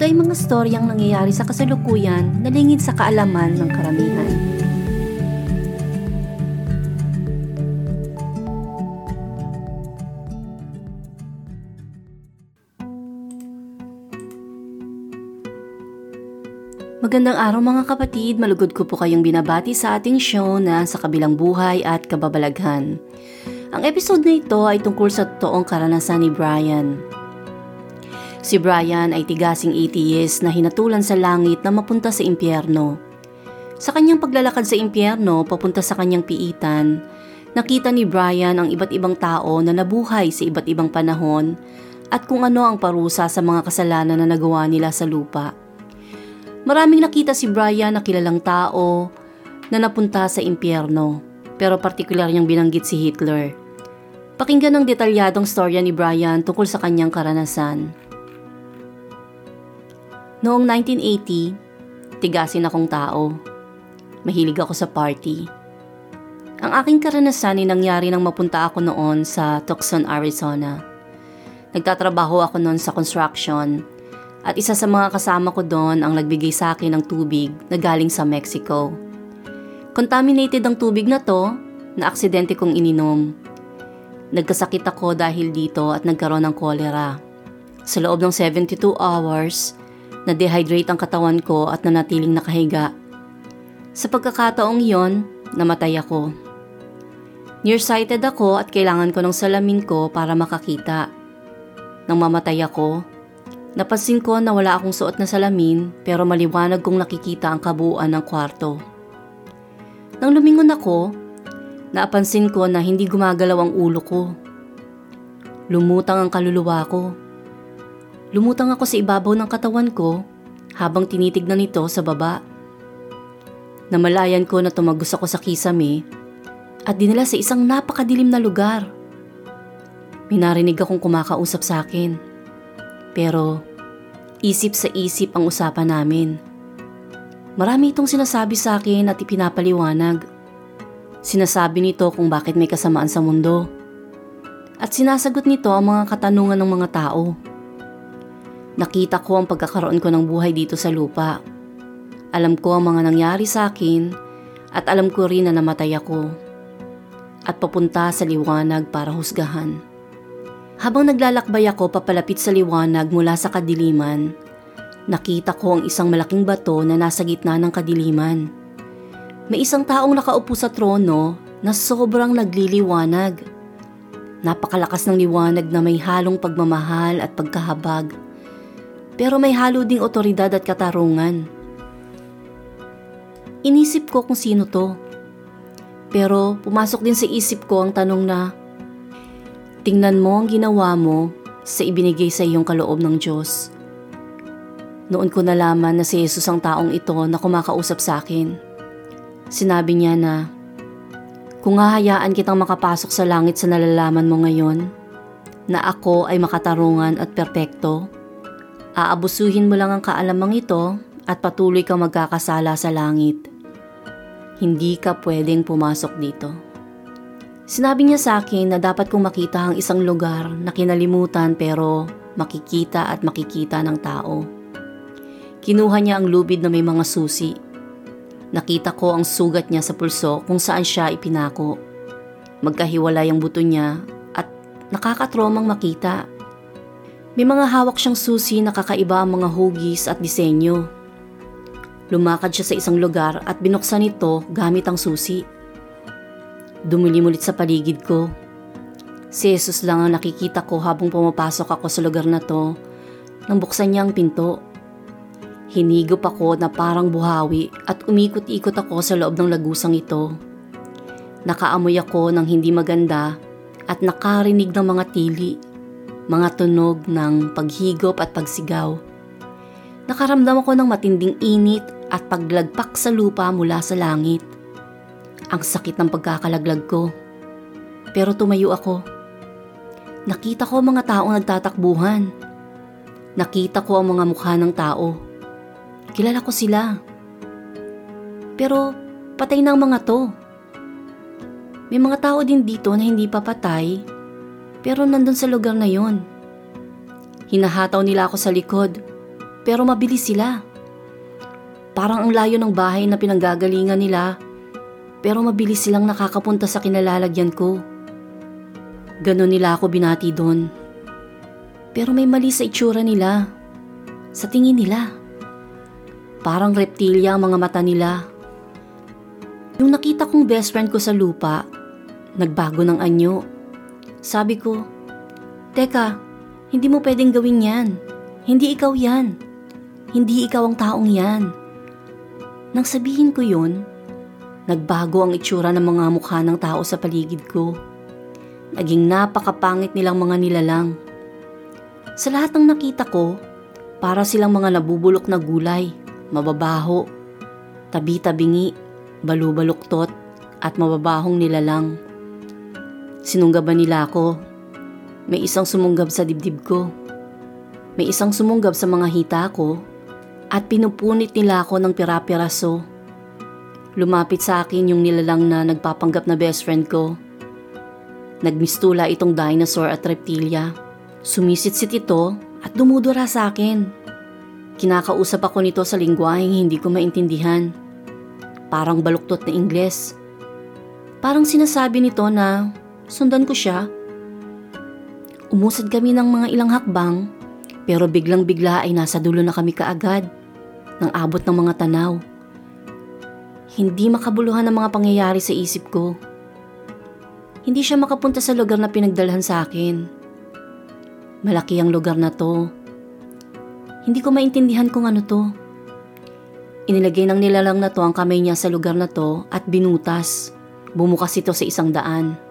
ito ay mga storyang nangyayari sa kasalukuyan na lingid sa kaalaman ng karamihan. Magandang araw mga kapatid, malugod ko po kayong binabati sa ating show na sa kabilang buhay at kababalaghan. Ang episode na ito ay tungkol sa totoong karanasan ni Brian. Si Brian ay tigasing atheist na hinatulan sa langit na mapunta sa impyerno. Sa kanyang paglalakad sa impyerno papunta sa kanyang piitan, nakita ni Brian ang iba't ibang tao na nabuhay sa iba't ibang panahon at kung ano ang parusa sa mga kasalanan na nagawa nila sa lupa. Maraming nakita si Brian na kilalang tao na napunta sa impyerno, pero partikular niyang binanggit si Hitler. Pakinggan ang detalyadong storya ni Brian tungkol sa kanyang karanasan. Noong 1980, tigasin akong tao. Mahilig ako sa party. Ang aking karanasan ay nangyari nang mapunta ako noon sa Tucson, Arizona. Nagtatrabaho ako noon sa construction at isa sa mga kasama ko doon ang nagbigay sa akin ng tubig na galing sa Mexico. Contaminated ang tubig na to na aksidente kong ininom. Nagkasakit ako dahil dito at nagkaroon ng kolera. Sa loob ng 72 hours, na-dehydrate ang katawan ko at nanatiling nakahiga. Sa pagkakataong iyon, namatay ako. Nearsighted ako at kailangan ko ng salamin ko para makakita. Nang mamatay ako, napansin ko na wala akong suot na salamin pero maliwanag kong nakikita ang kabuuan ng kwarto. Nang lumingon ako, napansin ko na hindi gumagalaw ang ulo ko. Lumutang ang kaluluwa ko Lumutang ako sa ibabaw ng katawan ko habang tinitignan nito sa baba. Namalayan ko na tumagos ako sa kisame at dinala sa isang napakadilim na lugar. Minarinig akong kumakausap sa akin. Pero isip sa isip ang usapan namin. Marami itong sinasabi sa akin at ipinapaliwanag. Sinasabi nito kung bakit may kasamaan sa mundo. At sinasagot nito ang mga katanungan ng mga tao. Nakita ko ang pagkakaroon ko ng buhay dito sa lupa. Alam ko ang mga nangyari sa akin at alam ko rin na namatay ako. At papunta sa liwanag para husgahan. Habang naglalakbay ako papalapit sa liwanag mula sa kadiliman, nakita ko ang isang malaking bato na nasa gitna ng kadiliman. May isang taong nakaupo sa trono na sobrang nagliliwanag. Napakalakas ng liwanag na may halong pagmamahal at pagkahabag pero may halo ding otoridad at katarungan. Inisip ko kung sino to. Pero pumasok din sa isip ko ang tanong na, tingnan mo ang ginawa mo sa ibinigay sa iyong kaloob ng Diyos. Noon ko nalaman na si Jesus ang taong ito na kumakausap sa akin. Sinabi niya na, kung hahayaan kitang makapasok sa langit sa nalalaman mo ngayon, na ako ay makatarungan at perpekto, Aabusuhin mo lang ang kaalamang ito at patuloy kang magkakasala sa langit. Hindi ka pwedeng pumasok dito. Sinabi niya sa akin na dapat kong makita ang isang lugar na kinalimutan pero makikita at makikita ng tao. Kinuha niya ang lubid na may mga susi. Nakita ko ang sugat niya sa pulso kung saan siya ipinako. Magkahiwalay ang buto niya at nakakatromang makita may mga hawak siyang susi na kakaiba ang mga hugis at disenyo. Lumakad siya sa isang lugar at binuksan ito gamit ang susi. Dumilim ulit sa paligid ko. Si Jesus lang ang nakikita ko habang pumapasok ako sa lugar na to nang buksan niya ang pinto. Hinigop ako na parang buhawi at umikot-ikot ako sa loob ng lagusang ito. Nakaamoy ako ng hindi maganda at nakarinig ng mga tili mga tunog ng paghigop at pagsigaw. Nakaramdam ako ng matinding init at paglagpak sa lupa mula sa langit. Ang sakit ng pagkakalaglag ko. Pero tumayo ako. Nakita ko mga taong nagtatakbuhan. Nakita ko ang mga mukha ng tao. Kilala ko sila. Pero patay na ang mga to. May mga tao din dito na hindi pa patay, pero nandun sa lugar na yon. Hinahataw nila ako sa likod, pero mabilis sila. Parang ang layo ng bahay na pinanggagalingan nila, pero mabilis silang nakakapunta sa kinalalagyan ko. Ganon nila ako binati doon. Pero may mali sa itsura nila. Sa tingin nila. Parang reptilya ang mga mata nila. Yung nakita kong best friend ko sa lupa, nagbago ng anyo. Sabi ko, Teka, hindi mo pwedeng gawin yan. Hindi ikaw yan. Hindi ikaw ang taong yan. Nang sabihin ko yun, nagbago ang itsura ng mga mukha ng tao sa paligid ko. Naging napakapangit nilang mga nilalang. Sa lahat ng nakita ko, para silang mga nabubulok na gulay, mababaho, tabi-tabingi, balubaluktot, at mababahong nilalang. Sinunggaban nila ako. May isang sumunggab sa dibdib ko. May isang sumunggab sa mga hita ko at pinupunit nila ako ng pira-piraso. Lumapit sa akin yung nilalang na nagpapanggap na best friend ko Nagmistula itong dinosaur at reptilya. Sumisitsit ito at dumudura sa akin. Kinakausap ako nito sa lingwaheng hindi ko maintindihan. Parang baluktot na Ingles. Parang sinasabi nito na sundan ko siya. Umusad kami ng mga ilang hakbang pero biglang bigla ay nasa dulo na kami kaagad nang abot ng mga tanaw. Hindi makabuluhan ang mga pangyayari sa isip ko. Hindi siya makapunta sa lugar na pinagdalhan sa akin. Malaki ang lugar na to. Hindi ko maintindihan kung ano to. Inilagay ng nilalang na to ang kamay niya sa lugar na to at binutas. Bumukas ito sa isang daan.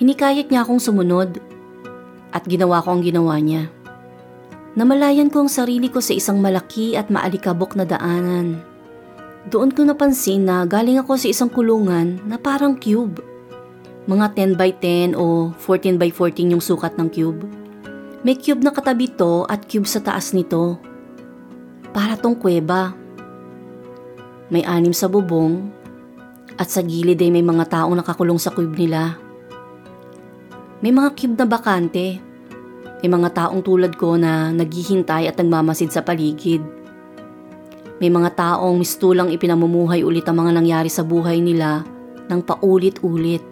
Hinikayat niya akong sumunod at ginawa ko ang ginawa niya. Namalayan ko ang sarili ko sa isang malaki at maalikabok na daanan. Doon ko napansin na galing ako sa isang kulungan na parang cube. Mga 10 by 10 o 14 by 14 yung sukat ng cube. May cube na katabi to at cube sa taas nito. Para tong kuweba. May anim sa bubong at sa gilid ay may mga taong nakakulong sa cube nila. May mga cube na bakante. May mga taong tulad ko na naghihintay at nagmamasid sa paligid. May mga taong mistulang ipinamumuhay ulit ang mga nangyari sa buhay nila ng paulit-ulit.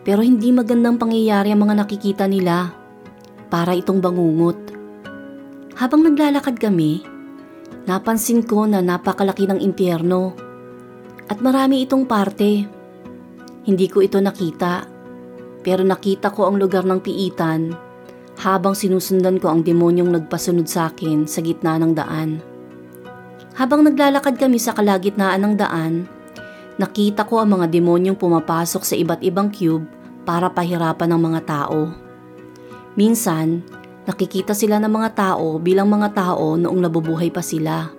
Pero hindi magandang pangyayari ang mga nakikita nila para itong bangungot. Habang naglalakad kami, napansin ko na napakalaki ng impyerno at marami itong parte. Hindi ko ito nakita pero nakita ko ang lugar ng piitan habang sinusundan ko ang demonyong nagpasunod sa akin sa gitna ng daan. Habang naglalakad kami sa kalagitnaan ng daan, nakita ko ang mga demonyong pumapasok sa iba't ibang cube para pahirapan ng mga tao. Minsan, nakikita sila ng mga tao bilang mga tao noong nabubuhay pa sila.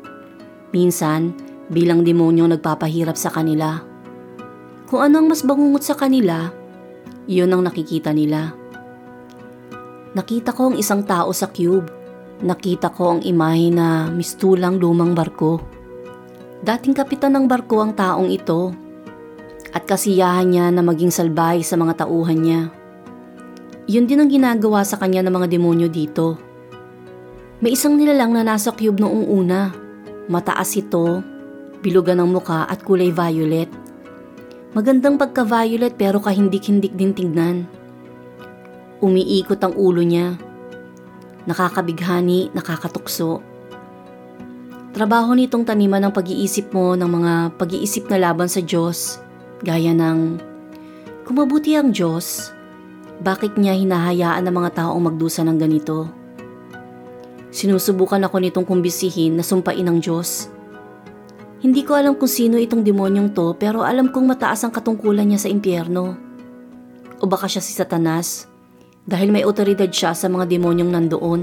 Minsan, bilang demonyo nagpapahirap sa kanila. Kung ano ang mas bangungot sa kanila, iyon ang nakikita nila. Nakita ko ang isang tao sa cube. Nakita ko ang imahe na mistulang lumang barko. Dating kapitan ng barko ang taong ito at kasiyahan niya na maging salbay sa mga tauhan niya. Yun din ang ginagawa sa kanya ng mga demonyo dito. May isang nilalang na nasa cube noong una. Mataas ito, bilugan ng muka at kulay violet. Magandang pagka-violet pero kahindik-hindik din tingnan. Umiikot ang ulo niya. Nakakabighani, nakakatukso. Trabaho nitong taniman ng pag-iisip mo ng mga pag-iisip na laban sa Diyos, gaya ng, kung mabuti ang Diyos, bakit niya hinahayaan ng mga taong magdusa ng ganito? Sinusubukan ako nitong kumbisihin na sumpain ng Diyos. Hindi ko alam kung sino itong demonyong to pero alam kong mataas ang katungkulan niya sa impyerno. O baka siya si Satanas dahil may otoridad siya sa mga demonyong nandoon.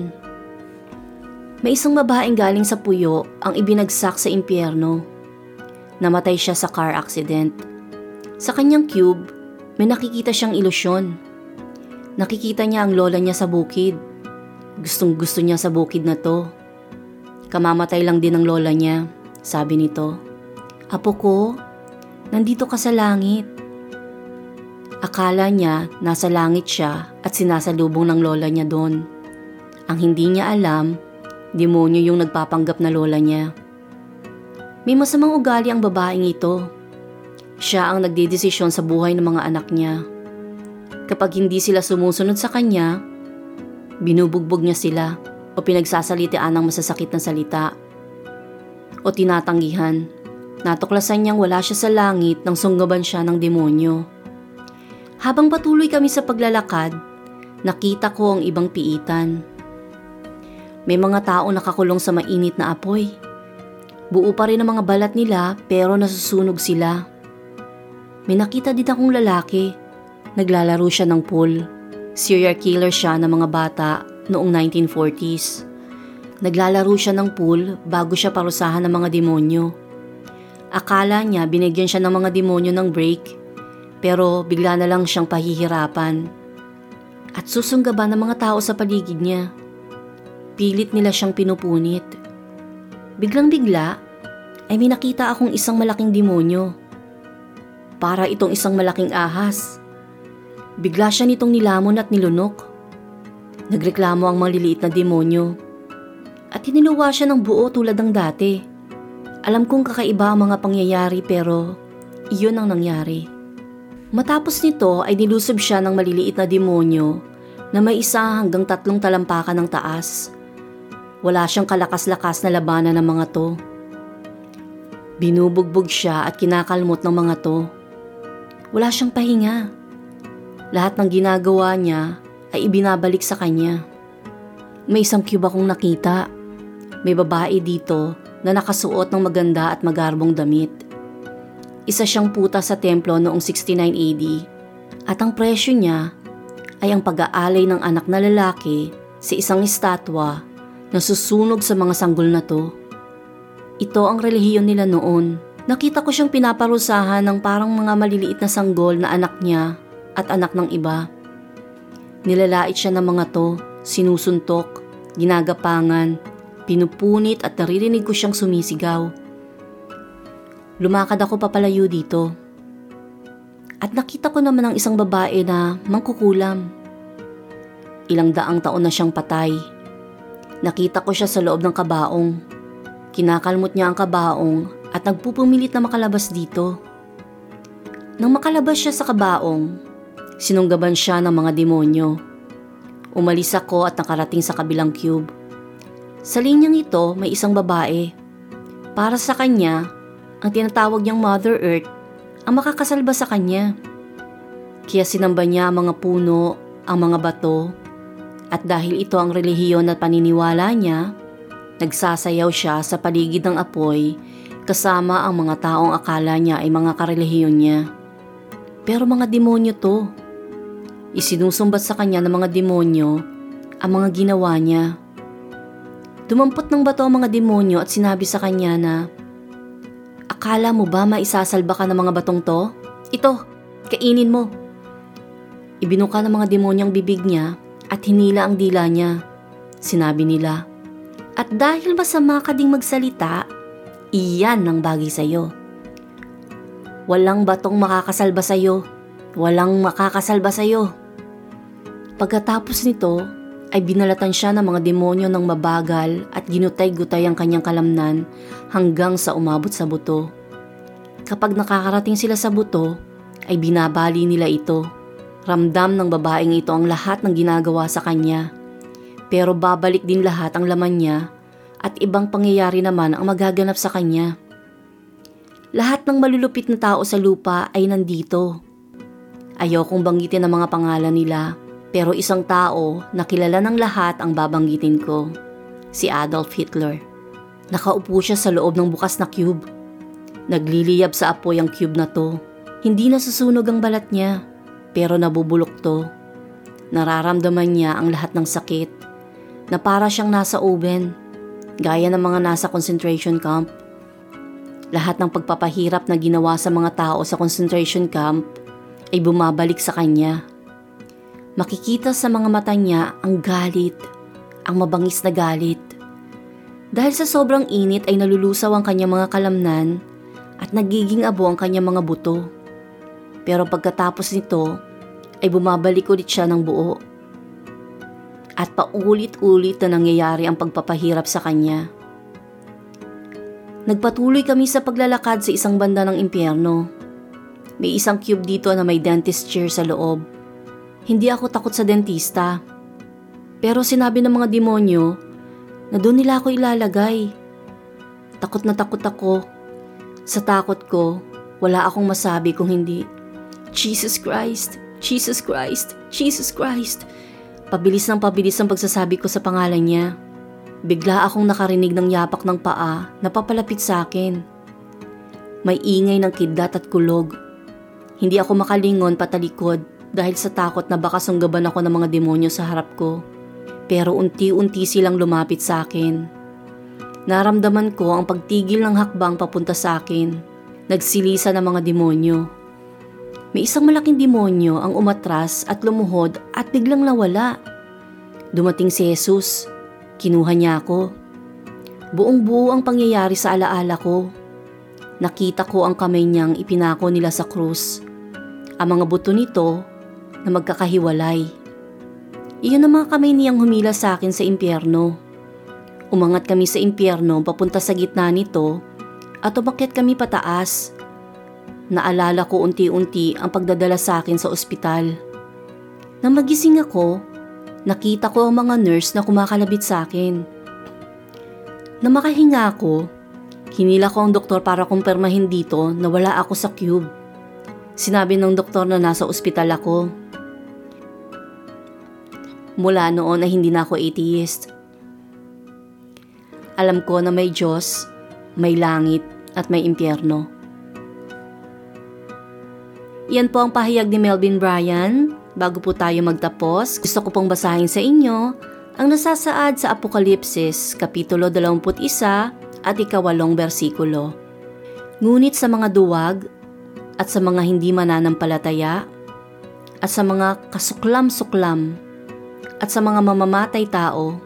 May isang babaeng galing sa puyo ang ibinagsak sa impyerno. Namatay siya sa car accident. Sa kanyang cube, may nakikita siyang ilusyon. Nakikita niya ang lola niya sa bukid. Gustong gusto niya sa bukid na to. Kamamatay lang din ang lola niya, sabi nito. Apo ko, nandito ka sa langit. Akala niya nasa langit siya at sinasalubong ng lola niya doon. Ang hindi niya alam, Demonyo yung nagpapanggap na lola niya. May masamang ugali ang babaeng ito. Siya ang nagdedesisyon sa buhay ng mga anak niya. Kapag hindi sila sumusunod sa kanya, binubugbog niya sila o pinagsasalitaan ng masasakit na salita. O tinatanggihan, natuklasan niyang wala siya sa langit nang sunggaban siya ng demonyo. Habang patuloy kami sa paglalakad, nakita ko ang ibang piitan. May mga tao nakakulong sa mainit na apoy. Buo pa rin ang mga balat nila pero nasusunog sila. May nakita din akong lalaki. Naglalaro siya ng pool. Serial killer siya ng mga bata noong 1940s. Naglalaro siya ng pool bago siya parusahan ng mga demonyo. Akala niya binigyan siya ng mga demonyo ng break pero bigla na lang siyang pahihirapan. At susunggaban ng mga tao sa paligid niya. Pilit nila siyang pinupunit. Biglang bigla ay may nakita akong isang malaking demonyo. Para itong isang malaking ahas. Bigla siya nitong nilamon at nilunok. Nagreklamo ang maliliit na demonyo. At hiniluwa siya ng buo tulad ng dati. Alam kong kakaiba ang mga pangyayari pero iyon ang nangyari. Matapos nito ay nilusob siya ng maliliit na demonyo na may isa hanggang tatlong talampakan ng taas. Wala siyang kalakas-lakas na labanan ng mga to. Binubugbog siya at kinakalmot ng mga to. Wala siyang pahinga. Lahat ng ginagawa niya ay ibinabalik sa kanya. May isang cube akong nakita. May babae dito na nakasuot ng maganda at magarbong damit. Isa siyang puta sa templo noong 69 AD at ang presyo niya ay ang pag-aalay ng anak na lalaki sa isang estatwa Nasusunog sa mga sanggol na to. Ito ang relihiyon nila noon. Nakita ko siyang pinaparusahan ng parang mga maliliit na sanggol na anak niya at anak ng iba. Nilalait siya ng mga to, sinusuntok, ginagapangan, pinupunit at naririnig ko siyang sumisigaw. Lumakad ako papalayo dito. At nakita ko naman ang isang babae na mangkukulam. Ilang daang taon na siyang patay Nakita ko siya sa loob ng kabaong. Kinakalmot niya ang kabaong at nagpupumilit na makalabas dito. Nang makalabas siya sa kabaong, sinunggaban siya ng mga demonyo. Umalis ako at nakarating sa kabilang cube. Sa linyang ito may isang babae. Para sa kanya, ang tinatawag niyang Mother Earth ang makakasalba sa kanya. Kaya sinamba niya ang mga puno, ang mga bato, at dahil ito ang relihiyon at paniniwala niya, nagsasayaw siya sa paligid ng apoy kasama ang mga taong akala niya ay mga karelihiyon niya. Pero mga demonyo to. Isinusumbat sa kanya ng mga demonyo ang mga ginawa niya. Dumampot ng bato ang mga demonyo at sinabi sa kanya na, Akala mo ba maisasalba ka ng mga batong to? Ito, kainin mo. Ibinuka ng mga demonyang bibig niya at hinila ang dila niya. Sinabi nila, At dahil masama ka ding magsalita, iyan ang bagay sa iyo. Walang batong makakasalba sa iyo. Walang makakasalba sa iyo. Pagkatapos nito, ay binalatan siya ng mga demonyo ng mabagal at ginutay-gutay ang kanyang kalamnan hanggang sa umabot sa buto. Kapag nakakarating sila sa buto, ay binabali nila ito Ramdam ng babaeng ito ang lahat ng ginagawa sa kanya. Pero babalik din lahat ang laman niya at ibang pangyayari naman ang magaganap sa kanya. Lahat ng malulupit na tao sa lupa ay nandito. Ayaw kong banggitin ang mga pangalan nila pero isang tao na kilala ng lahat ang babanggitin ko. Si Adolf Hitler. Nakaupo siya sa loob ng bukas na cube. Nagliliyab sa apoy ang cube na to. Hindi nasusunog ang balat niya pero nabubulok to. Nararamdaman niya ang lahat ng sakit na para siyang nasa oven. Gaya ng mga nasa concentration camp. Lahat ng pagpapahirap na ginawa sa mga tao sa concentration camp ay bumabalik sa kanya. Makikita sa mga mata niya ang galit, ang mabangis na galit. Dahil sa sobrang init ay nalulusaw ang kanyang mga kalamnan at nagiging abo ang kanyang mga buto. Pero pagkatapos nito ay bumabalik ulit siya ng buo. At paulit-ulit na nangyayari ang pagpapahirap sa kanya. Nagpatuloy kami sa paglalakad sa isang banda ng impyerno. May isang cube dito na may dentist chair sa loob. Hindi ako takot sa dentista. Pero sinabi ng mga demonyo na doon nila ako ilalagay. Takot na takot ako. Sa takot ko, wala akong masabi kung hindi, Jesus Christ, Jesus Christ, Jesus Christ. Pabilis ng pabilis ang pagsasabi ko sa pangalan niya. Bigla akong nakarinig ng yapak ng paa na papalapit sa akin. May ingay ng kidlat at kulog. Hindi ako makalingon patalikod dahil sa takot na baka sunggaban ako ng mga demonyo sa harap ko pero unti-unti silang lumapit sa akin. Naramdaman ko ang pagtigil ng hakbang papunta sa akin. Nagsilisa ng mga demonyo. May isang malaking demonyo ang umatras at lumuhod at biglang nawala. Dumating si Jesus. Kinuha niya ako. Buong buo ang pangyayari sa alaala ko. Nakita ko ang kamay niyang ipinako nila sa krus. Ang mga buto nito na magkakahiwalay. Iyon ang mga kamay niyang humila sa akin sa impyerno. Umangat kami sa impyerno papunta sa gitna nito at umakyat kami pataas. Naalala ko unti-unti ang pagdadala sa akin sa ospital. Nang magising ako, nakita ko ang mga nurse na kumakalabit sa akin. Nang makahinga ako, hinila ko ang doktor para kumpirmahin dito na wala ako sa cube. Sinabi ng doktor na nasa ospital ako. Mula noon ay hindi na ako atheist. Alam ko na may Diyos, may langit at may impyerno. Yan po ang pahayag ni Melvin Bryan. Bago po tayo magtapos, gusto ko pong basahin sa inyo ang nasasaad sa Apokalipsis, Kapitulo 21 at ikawalong bersikulo. Ngunit sa mga duwag at sa mga hindi mananampalataya at sa mga kasuklam-suklam at sa mga mamamatay tao,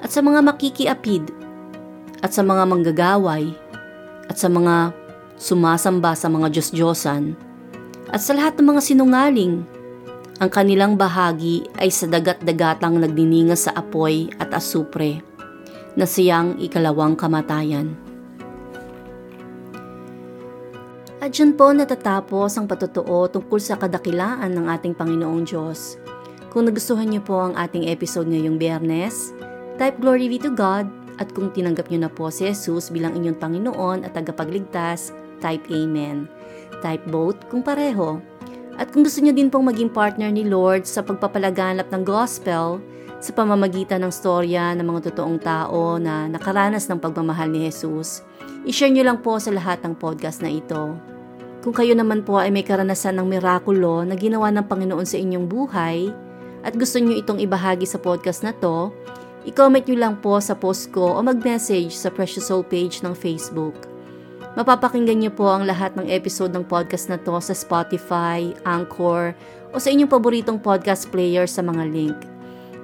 at sa mga makikiapid, at sa mga manggagaway, at sa mga sumasamba sa mga Diyos-Diyosan, at sa lahat ng mga sinungaling. Ang kanilang bahagi ay sa dagat-dagatang nagdininga sa apoy at asupre, na siyang ikalawang kamatayan. At dyan po natatapos ang patutuo tungkol sa kadakilaan ng ating Panginoong Diyos kung nagustuhan niyo po ang ating episode ngayong biyernes, type glory be to God at kung tinanggap niyo na po si Jesus bilang inyong Panginoon at tagapagligtas, type Amen. Type both kung pareho. At kung gusto niyo din pong maging partner ni Lord sa pagpapalaganap ng gospel sa pamamagitan ng storya ng mga totoong tao na nakaranas ng pagmamahal ni Jesus, i-share niyo lang po sa lahat ng podcast na ito. Kung kayo naman po ay may karanasan ng mirakulo na ginawa ng Panginoon sa inyong buhay, at gusto nyo itong ibahagi sa podcast na to, i-comment nyo lang po sa post ko o mag-message sa Precious Soul page ng Facebook. Mapapakinggan nyo po ang lahat ng episode ng podcast na to sa Spotify, Anchor, o sa inyong paboritong podcast player sa mga link.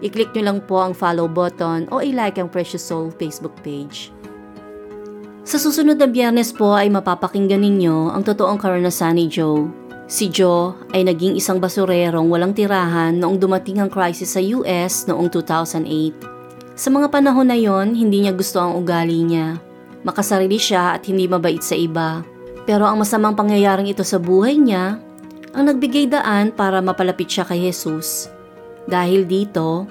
I-click nyo lang po ang follow button o i-like ang Precious Soul Facebook page. Sa susunod na biyernes po ay mapapakinggan ninyo ang totoong karanasan ni Joe Si Joe ay naging isang basurerong walang tirahan noong dumating ang crisis sa US noong 2008. Sa mga panahon na yon, hindi niya gusto ang ugali niya. Makasarili siya at hindi mabait sa iba. Pero ang masamang pangyayaring ito sa buhay niya ang nagbigay daan para mapalapit siya kay Jesus. Dahil dito,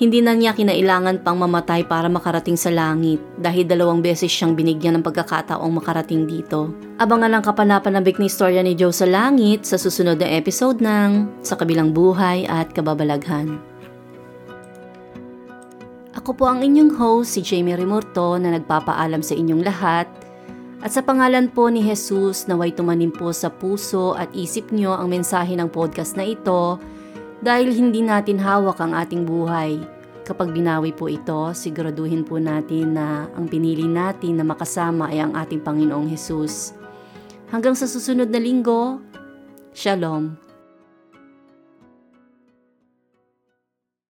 hindi na niya kinailangan pang mamatay para makarating sa langit dahil dalawang beses siyang binigyan ng pagkakataong makarating dito. Abangan ang kapanapanabik ni istorya ni Joe sa langit sa susunod na episode ng Sa Kabilang Buhay at Kababalaghan. Ako po ang inyong host, si Jamie Rimurto na nagpapaalam sa inyong lahat at sa pangalan po ni Jesus naway tumanim po sa puso at isip nyo ang mensahe ng podcast na ito dahil hindi natin hawak ang ating buhay. kapag binawi po ito, siguraduhin po natin na ang pinili natin na makasama ay ang ating Panginoong Hesus. Hanggang sa susunod na linggo, Shalom.